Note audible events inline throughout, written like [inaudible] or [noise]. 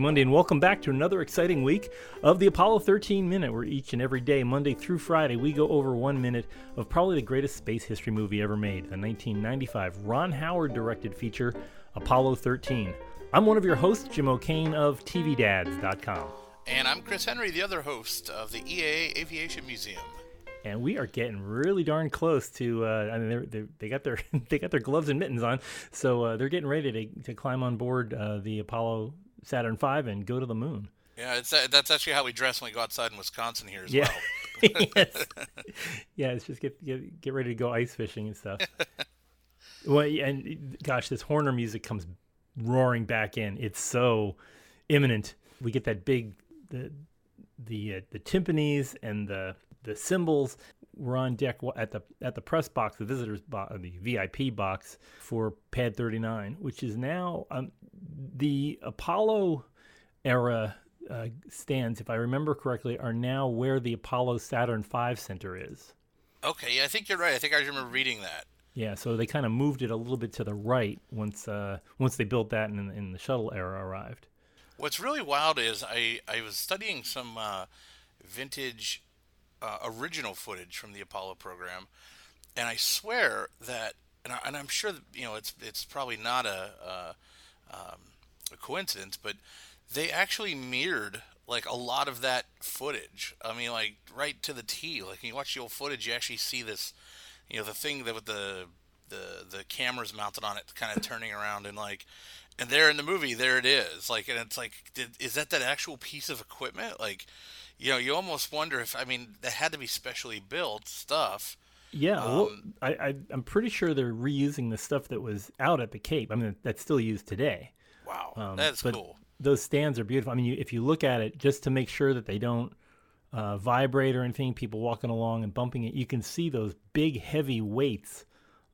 Monday, and welcome back to another exciting week of the Apollo 13 Minute, where each and every day, Monday through Friday, we go over one minute of probably the greatest space history movie ever made, the 1995 Ron Howard directed feature, Apollo 13. I'm one of your hosts, Jim O'Kane of TVDads.com. And I'm Chris Henry, the other host of the EAA Aviation Museum and we are getting really darn close to. Uh, I mean, they're, they're, they got their [laughs] they got their gloves and mittens on, so uh, they're getting ready to, to climb on board uh, the Apollo Saturn V and go to the moon. Yeah, it's uh, that's actually how we dress when we go outside in Wisconsin here as yeah. well. [laughs] yes. Yeah, it's just get, get get ready to go ice fishing and stuff. [laughs] well, and gosh, this Horner music comes roaring back in. It's so imminent. We get that big the the uh, the timpanis and the the cymbals were on deck at the at the press box, the visitors box, the VIP box for Pad 39, which is now um, the Apollo era uh, stands, if I remember correctly, are now where the Apollo Saturn V Center is. Okay, yeah, I think you're right. I think I remember reading that. Yeah, so they kind of moved it a little bit to the right once uh, once they built that and, and the shuttle era arrived. What's really wild is I, I was studying some uh, vintage uh, original footage from the Apollo program, and I swear that, and, I, am sure that, you know it's it's probably not a, a, um, a coincidence, but they actually mirrored like a lot of that footage. I mean, like right to the T. Like you watch the old footage, you actually see this, you know, the thing that with the the the cameras mounted on it, kind of turning around and like, and there in the movie, there it is. Like, and it's like, did, is that that actual piece of equipment? Like, you know, you almost wonder if I mean that had to be specially built stuff. Yeah, um, well, I, I am pretty sure they're reusing the stuff that was out at the Cape. I mean, that's still used today. Wow, um, that's cool. Those stands are beautiful. I mean, you, if you look at it, just to make sure that they don't uh, vibrate or anything, people walking along and bumping it, you can see those big, heavy weights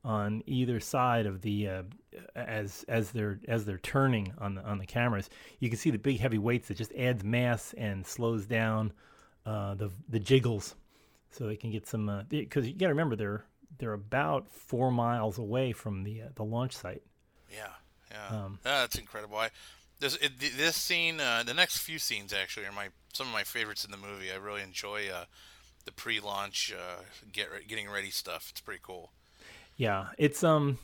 on either side of the uh, as as they're as they're turning on the on the cameras. You can see the big heavy weights that just adds mass and slows down uh, the the jiggles, so they can get some. Because uh, you got to remember they're they're about four miles away from the uh, the launch site. Yeah, yeah, um, that's incredible. I, this it, this scene, uh, the next few scenes actually are my some of my favorites in the movie. I really enjoy uh, the pre-launch get getting ready stuff. It's pretty cool. Yeah, it's um,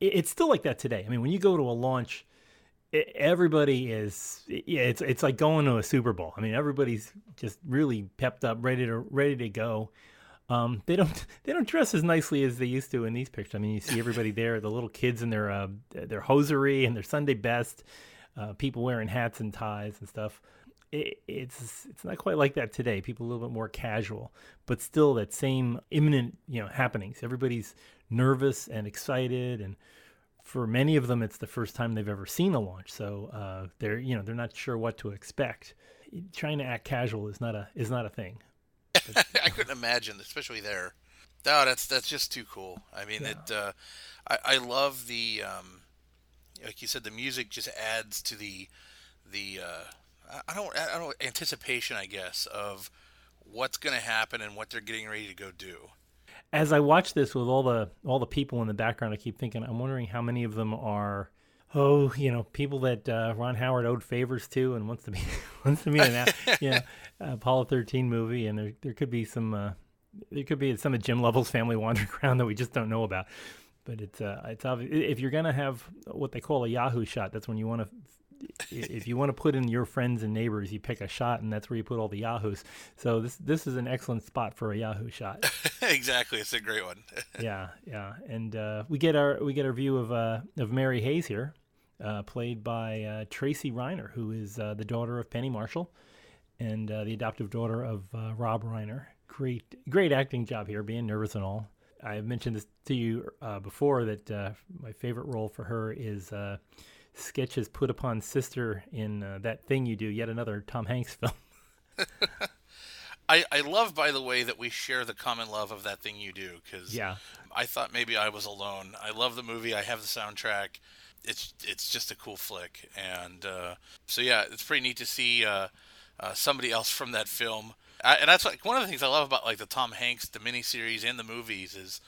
it's still like that today. I mean, when you go to a launch, everybody is yeah, it's it's like going to a Super Bowl. I mean, everybody's just really pepped up, ready to ready to go. Um, they don't [laughs] they don't dress as nicely as they used to in these pictures. I mean, you see everybody [laughs] there, the little kids in their uh, their hosiery and their Sunday best, uh, people wearing hats and ties and stuff it, it's it's not quite like that today. People a little bit more casual, but still that same imminent you know happenings. Everybody's nervous and excited, and for many of them, it's the first time they've ever seen a launch, so uh, they're you know they're not sure what to expect. Trying to act casual is not a is not a thing. [laughs] I couldn't imagine, especially there. No, that's that's just too cool. I mean, yeah. it. Uh, I I love the um, like you said, the music just adds to the the uh, I don't I don't anticipation I guess of what's going to happen and what they're getting ready to go do. As I watch this with all the all the people in the background, I keep thinking I'm wondering how many of them are oh you know people that uh, Ron Howard owed favors to and wants to be [laughs] wants to be in that yeah [laughs] Apollo 13 movie, and there there could be some uh, there could be some of Jim Lovell's family [laughs] wandering around that we just don't know about. But it's uh, it's obvious if you're gonna have what they call a Yahoo shot, that's when you want to if you want to put in your friends and neighbors, you pick a shot, and that's where you put all the yahoos. So this this is an excellent spot for a yahoo shot. [laughs] exactly, it's a great one. [laughs] yeah, yeah, and uh, we get our we get our view of uh, of Mary Haise here, uh, played by uh, Tracy Reiner, who is uh, the daughter of Penny Marshall, and uh, the adoptive daughter of Rob Reiner. Great great acting job here, being nervous and all. I've mentioned this to you before that my favorite role for her is sketches put upon sister in uh, that thing you do, yet another Tom Hanks [laughs] film. [laughs] I, I love, by the way, that we share the common love of that thing you do because yeah. I thought maybe I was alone. I love the movie. I have the soundtrack. It's it's just a cool flick, and uh, so yeah, it's pretty neat to see uh, uh, somebody else from that film. I, and that's like one of the things I love about like the Tom Hanks, the miniseries, and the movies is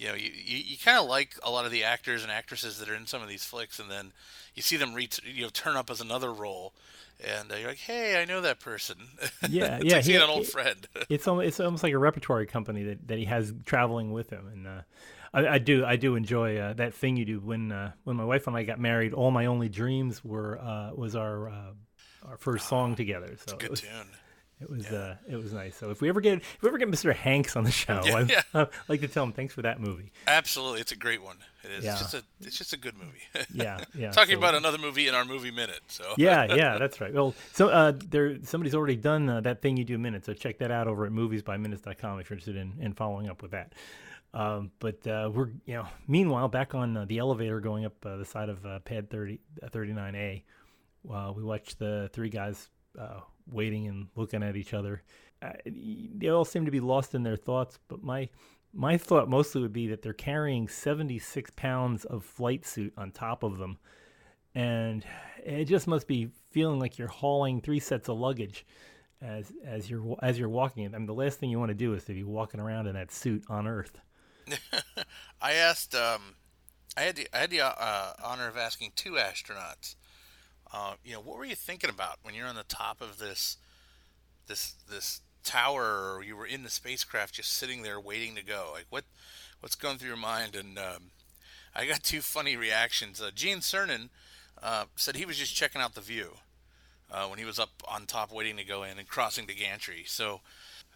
you know, you, you, you kind of like a lot of the actors and actresses that are in some of these flicks, and then you see them re- you know turn up as another role, and uh, you're like, "Hey, I know that person." [laughs] Yeah, it's yeah, like he- an old friend. [laughs] it's almost, it's almost like a repertory company that, that he has traveling with him, and uh, I, I do I do enjoy uh, that thing you do when uh, when my wife and I got married. All my only dreams were uh, was our uh, our first song together. So Good was, tune. It was uh, it was nice. So if we ever get if we ever get Mr. Hanks on the show, [laughs] Yeah, I'd, yeah. I'd like to tell him thanks for that movie. Absolutely, it's a great one. It is. Yeah. It's just a it's just a good movie. [laughs] Yeah, yeah. [laughs] Talking so- about another movie in our movie minute. So yeah, yeah, that's right. Well, so uh, there somebody's already done uh, that thing you do a minute, so check that out over at moviesbyminutes.com if you're interested in, in following up with that. Um, but uh, we're you know meanwhile back on uh, the elevator going up uh, the side of uh, pad 30 uh, 39A. Uh, we watched the three guys uh, waiting and looking at each other. Uh, they all seem to be lost in their thoughts, but my my thought mostly would be that they're carrying 76 pounds of flight suit on top of them and it just must be feeling like you're hauling three sets of luggage as as you're as you're walking. I mean, the last thing you want to do is to be walking around in that suit on Earth. [laughs] [laughs] I asked. Um, I had the I had the uh, honor of asking two astronauts. Uh, you know, what were you thinking about when you're on the top of this this this tower, or you were in the spacecraft, just sitting there waiting to go? Like, what what's going through your mind? And um, I got [laughs] two funny reactions. Uh, Gene Cernan uh, said he was just checking out the view uh, when he was up on top waiting to go in and crossing the gantry. So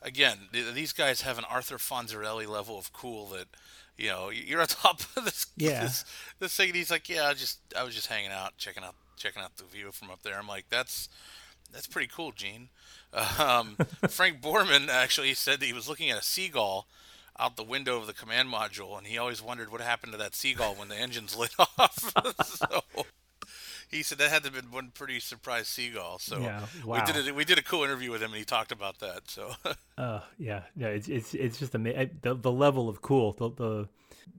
again, th- these guys have an Arthur Fonzarelli level of cool that you know you're on [laughs] top of this Yeah. this, this thing. And he's like, yeah, I just I was just hanging out, checking out checking out the view from up there. I'm like, that's that's pretty cool, Gene. Um, [laughs] Frank Borman actually said that he was looking at a seagull out the window of the command module, and he always wondered what happened to that seagull when the engines lit [laughs] off. [laughs] so he said that had to have been one pretty surprised seagull. So Yeah, we did it. We did a cool interview with him, and he talked about that. So [laughs] Uh, yeah, yeah. It's it's it's just the the level of cool. The the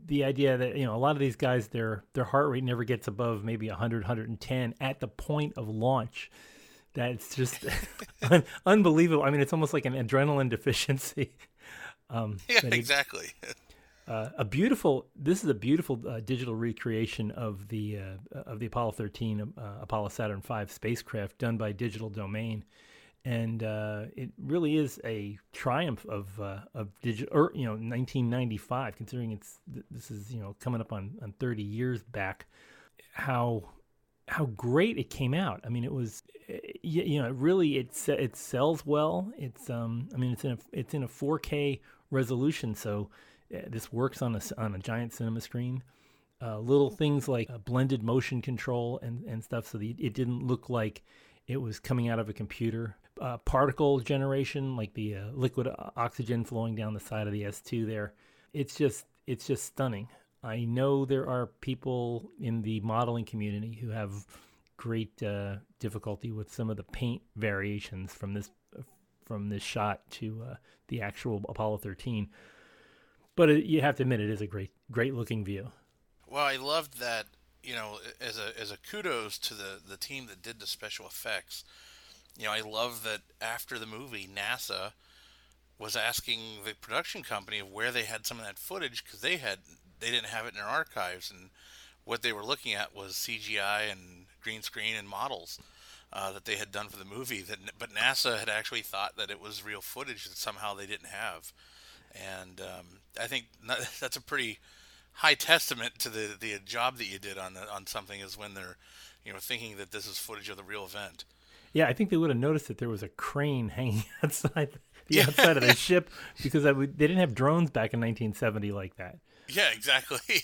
the idea that you know a lot of these guys their their heart rate never gets above maybe 100 110 at the point of launch that's just [laughs] un- unbelievable i mean it's almost like an adrenaline deficiency [laughs] um yeah, exactly. Uh, a beautiful this is a beautiful uh, digital recreation of the uh, of the apollo 13 uh, apollo saturn v spacecraft done by digital domain. And uh, it really is a triumph of uh, of digital you know 1995 considering it's this is you know coming up on, on 30 years back how how great it came out. I mean it was eh, you know it really it it sells well. It's um i mean it's in a it's in a 4k resolution so this works on a on a giant cinema screen uh, little things like uh, blended motion control and, and stuff so that it didn't look like it was coming out of a computer. Uh, particle generation, like the uh, liquid oxygen flowing down the side of the S2 there. It's just it's just stunning. I know there are people in the modeling community who have great uh, difficulty with some of the paint variations from this from this shot to uh, the actual Apollo 13. But it, you have to admit it is a great great looking view. Well, I loved that. You know, as a as a kudos to the the team that did the special effects. You know, I love that after the movie, NASA was asking the production company of where they had some of that footage because they had they didn't have it in their archives, and what they were looking at was CGI and green screen and models uh, that they had done for the movie. That but NASA had actually thought that it was real footage that somehow they didn't have, and um, I think [laughs] that's a pretty high testament to the the job that you did on the, on something is when they're you know thinking that this is footage of the real event. Yeah, I think they would have noticed that there was a crane [laughs] hanging outside the outside of the [laughs] ship because I would, they didn't have drones back in 1970 like that. Yeah, exactly.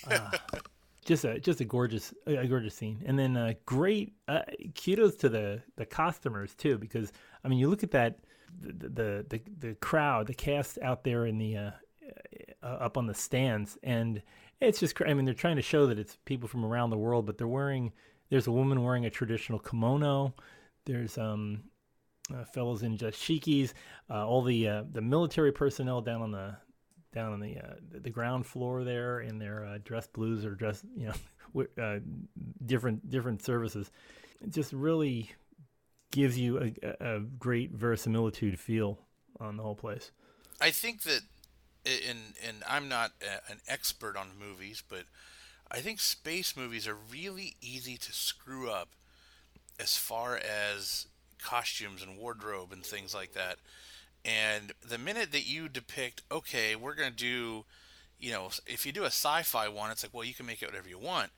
Just a just a gorgeous a gorgeous scene, and then uh, great uh, kudos to the the costumers too because I mean you look at that the the the, the crowd the cast out there in the uh, uh, up on the stands and it's just I mean they're trying to show that it's people from around the world but they're wearing there's a woman wearing a traditional kimono. There's um uh, fellows in dashikis uh, all the uh, the military personnel down on the down on the uh, the- ground floor there in their uh, dress blues or dress you know [laughs] different different services. It just really gives you a a great verisimilitude feel on the whole place. I think that, and and I'm not a, an expert on movies, but I think space movies are really easy to screw up as far as costumes and wardrobe and things like that. And the minute that you depict, okay, we're going to do, you know, if you do a sci fi one, it's like, well, you can make it whatever you want.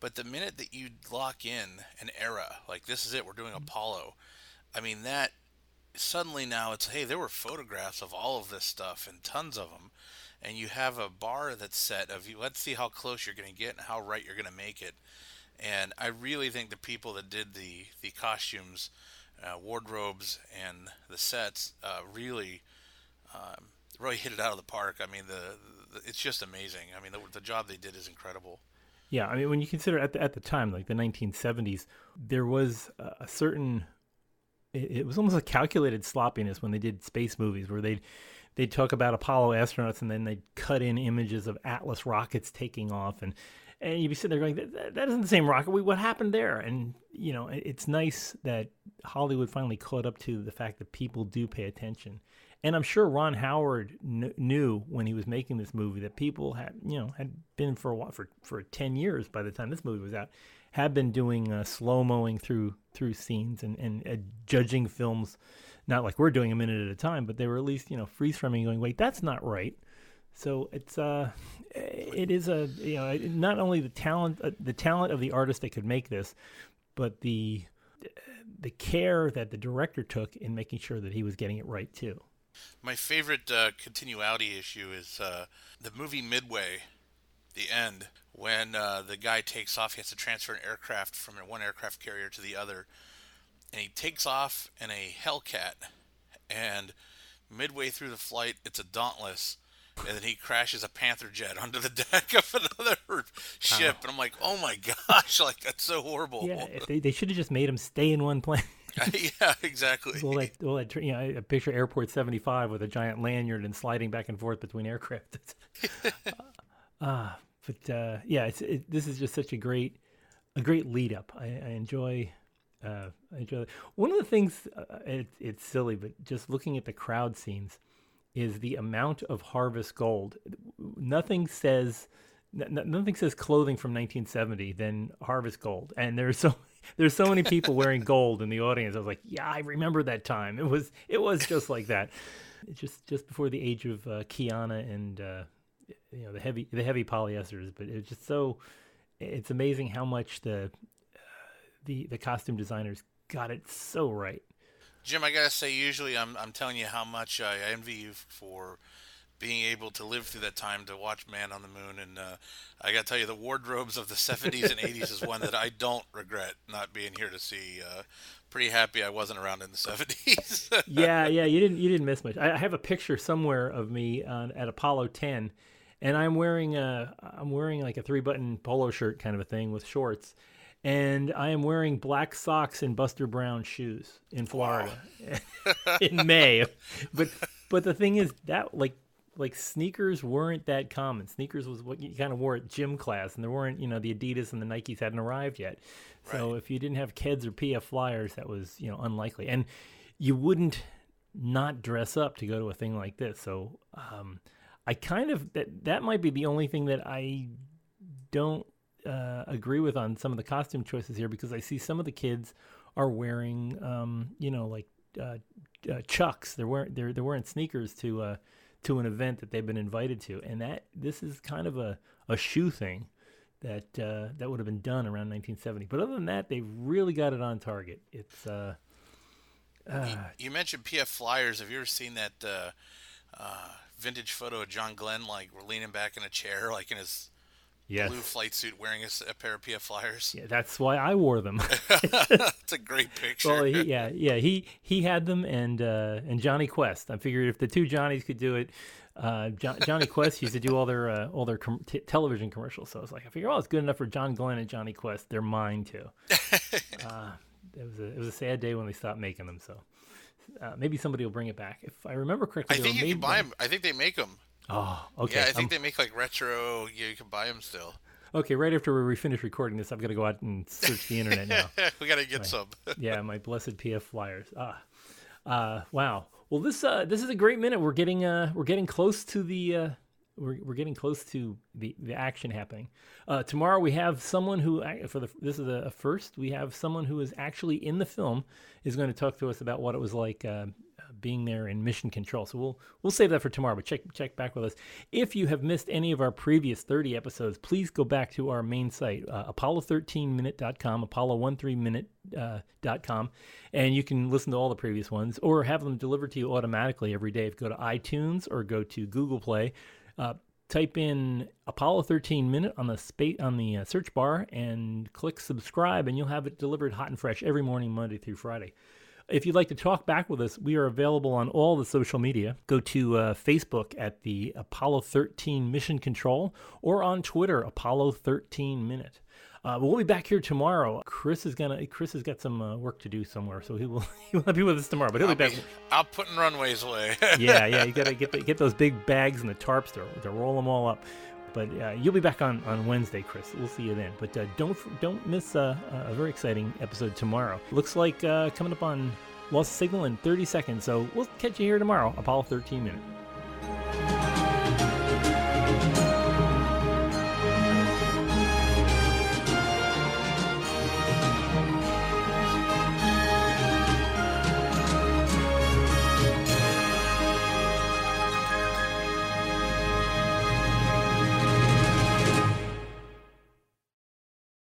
But the minute that you lock in an era, like this is it, we're doing mm-hmm. Apollo, I mean, that suddenly now it's, hey, there were photographs of all of this stuff and tons of them. And you have a bar that's set of you. Let's see how close you're going to get and how right you're going to make it. And I really think the people that did the the costumes uh, wardrobes and the sets uh, really um, really hit it out of the park. I mean, the, the it's just amazing. I mean, the, the, job they did is incredible. Yeah, I mean, when you consider at the at the time, like the 1970s, there was a, a certain it, it, was almost a calculated sloppiness when they did space movies, where they'd they'd talk about Apollo astronauts and then they'd cut in images of Atlas rockets taking off and and you'd be sitting there going, that, that isn't the same rocket. What happened there? And you know, it's nice that Hollywood finally caught up to the fact that people do pay attention. And I'm sure Ron Howard kn- knew when he was making this movie that people had, you know, had been for a while, for for ten years by the time this movie was out, had been doing uh, slow mowing through through scenes and and uh, judging films, not like we're doing a minute at a time, but they were at least you know freeze framing, going, wait, that's not right. So it's uh, it is a you know not only the talent uh, the talent of the artist that could make this, but the the care that the director took in making sure that he was getting it right too. My favorite uh, continuity issue is uh, the movie Midway, the end when uh, the guy takes off. He has to transfer an aircraft from one aircraft carrier to the other, and he takes off in a Hellcat, and midway through the flight, it's a Dauntless and then he crashes a Panther jet onto the [laughs] deck of another ship, wow. and I'm like, oh my [laughs] gosh, like that's so horrible. Yeah, they, they should have just made him stay in one plane. [laughs] yeah, exactly. Well, that, well, that, you know, I picture Airport 75 with a giant lanyard and sliding back and forth between aircraft. uh, [laughs] uh, but uh, yeah, it's it, this is just such a great, a great lead up. I, I enjoy. Uh, I enjoy. One of the things, uh, it, it's silly, but just looking at the crowd scenes, is the amount of harvest gold. Nothing says nothing says clothing from 1970 than harvest gold, and there's so [laughs] there's so many people wearing gold in the audience. I was like, yeah, I remember that time. It was it was just like that, just just before the age of uh, Qiana and uh, you know the heavy the heavy polyesters. But it's just so it's amazing how much the uh, the the costume designers got it so right. Jim, I gotta say, usually I'm I'm telling you how much I envy you for being able to live through that time to watch Man on the Moon, and uh, I gotta tell you, the wardrobes of the '70s and '80s is one that I don't regret not being here to see. Uh, pretty happy I wasn't around in the '70s. [laughs] yeah, yeah, you didn't you didn't miss much. I have a picture somewhere of me on, at Apollo 10, and I'm wearing a I'm wearing like a three button polo shirt kind of a thing with shorts and I am wearing black socks and Buster Brown shoes in Florida wow. [laughs] [laughs] in May. But but the thing is that like like sneakers weren't that common. Sneakers was what you kind of wore at gym class, and there weren't you know the Adidas and the Nikes hadn't arrived yet. So right. if you didn't have Keds or PF Flyers, that was you know unlikely, and you wouldn't not dress up to go to a thing like this. So um, I kind of that that might be the only thing that I don't uh, agree with on some of the costume choices here because I see some of the kids are wearing, um, you know, like uh, uh, chucks. They're wearing they're they're wearing sneakers to uh, to an event that they've been invited to, and that this is kind of a, a shoe thing that uh, that would have been done around 1970. But other than that, they've really got it on target. It's uh, uh, you, you, mentioned PF Flyers. Have you ever seen that uh, uh, vintage photo of John Glenn like leaning back in a chair, like in his yes. blue flight suit wearing a, a, pair of PF Flyers. Yeah, that's why I wore them. [laughs] It's a great picture. well, he, yeah, yeah, he he had them, and uh, and Jonny Quest. I figured if the two Johnnies could do it, uh, jo- Jonny Quest used to do all their uh, all their com- t- television commercials. So I was like, I figure, oh, it's good enough for John Glenn and Jonny Quest. They're mine too. [laughs] uh, it was a it was a sad day when they stopped making them. So uh, maybe somebody will bring it back. If I remember correctly, I think you can buy them. I think they make them. Oh, okay. Yeah, I think they make like retro. Yeah, you can buy them still. Okay, right after we finish recording this, I'm gonna go out and search the internet now. [laughs] we gotta get my, some. [laughs] yeah, my blessed PF Flyers. Ah, uh, wow. Well, this uh, this is a great minute. We're getting uh, we're getting close to the uh, we're, we're getting close to the, the action happening. Uh, tomorrow we have someone who for the this is a first. We have someone who is actually in the film is going to talk to us about what it was like uh, being there in mission control. So we'll we'll save that for tomorrow. But check check back with us. If you have missed any of our previous 30 episodes, please go back to our main site, uh, apollo13minute.com, apollo13minute.com, uh, and you can listen to all the previous ones or have them delivered to you automatically every day. If you go to iTunes or go to Google Play. Uh, type in Apollo 13 minute on the spa- on the uh, search bar and click subscribe and you'll have it delivered hot and fresh every morning Monday through Friday. If you'd like to talk back with us, we are available on all the social media. Go to uh, Facebook at the Apollo 13 Mission Control or on Twitter, Apollo 13 Minute. Uh, we'll be back here tomorrow. Chris is gonna. Chris has got some uh, work to do somewhere, so he will. [laughs] He will not be with us tomorrow, but he'll I'll be back. Be, I'll put in runways away. [laughs] yeah, yeah. You gotta get the, get those big bags and the tarps to to roll them all up. But uh, you'll be back on, on Wednesday, Chris. We'll see you then. But uh, don't don't miss a, a very exciting episode tomorrow. Looks like uh, coming up on Lost Signal in 30 seconds. So we'll catch you here tomorrow, Apollo 13 Minute.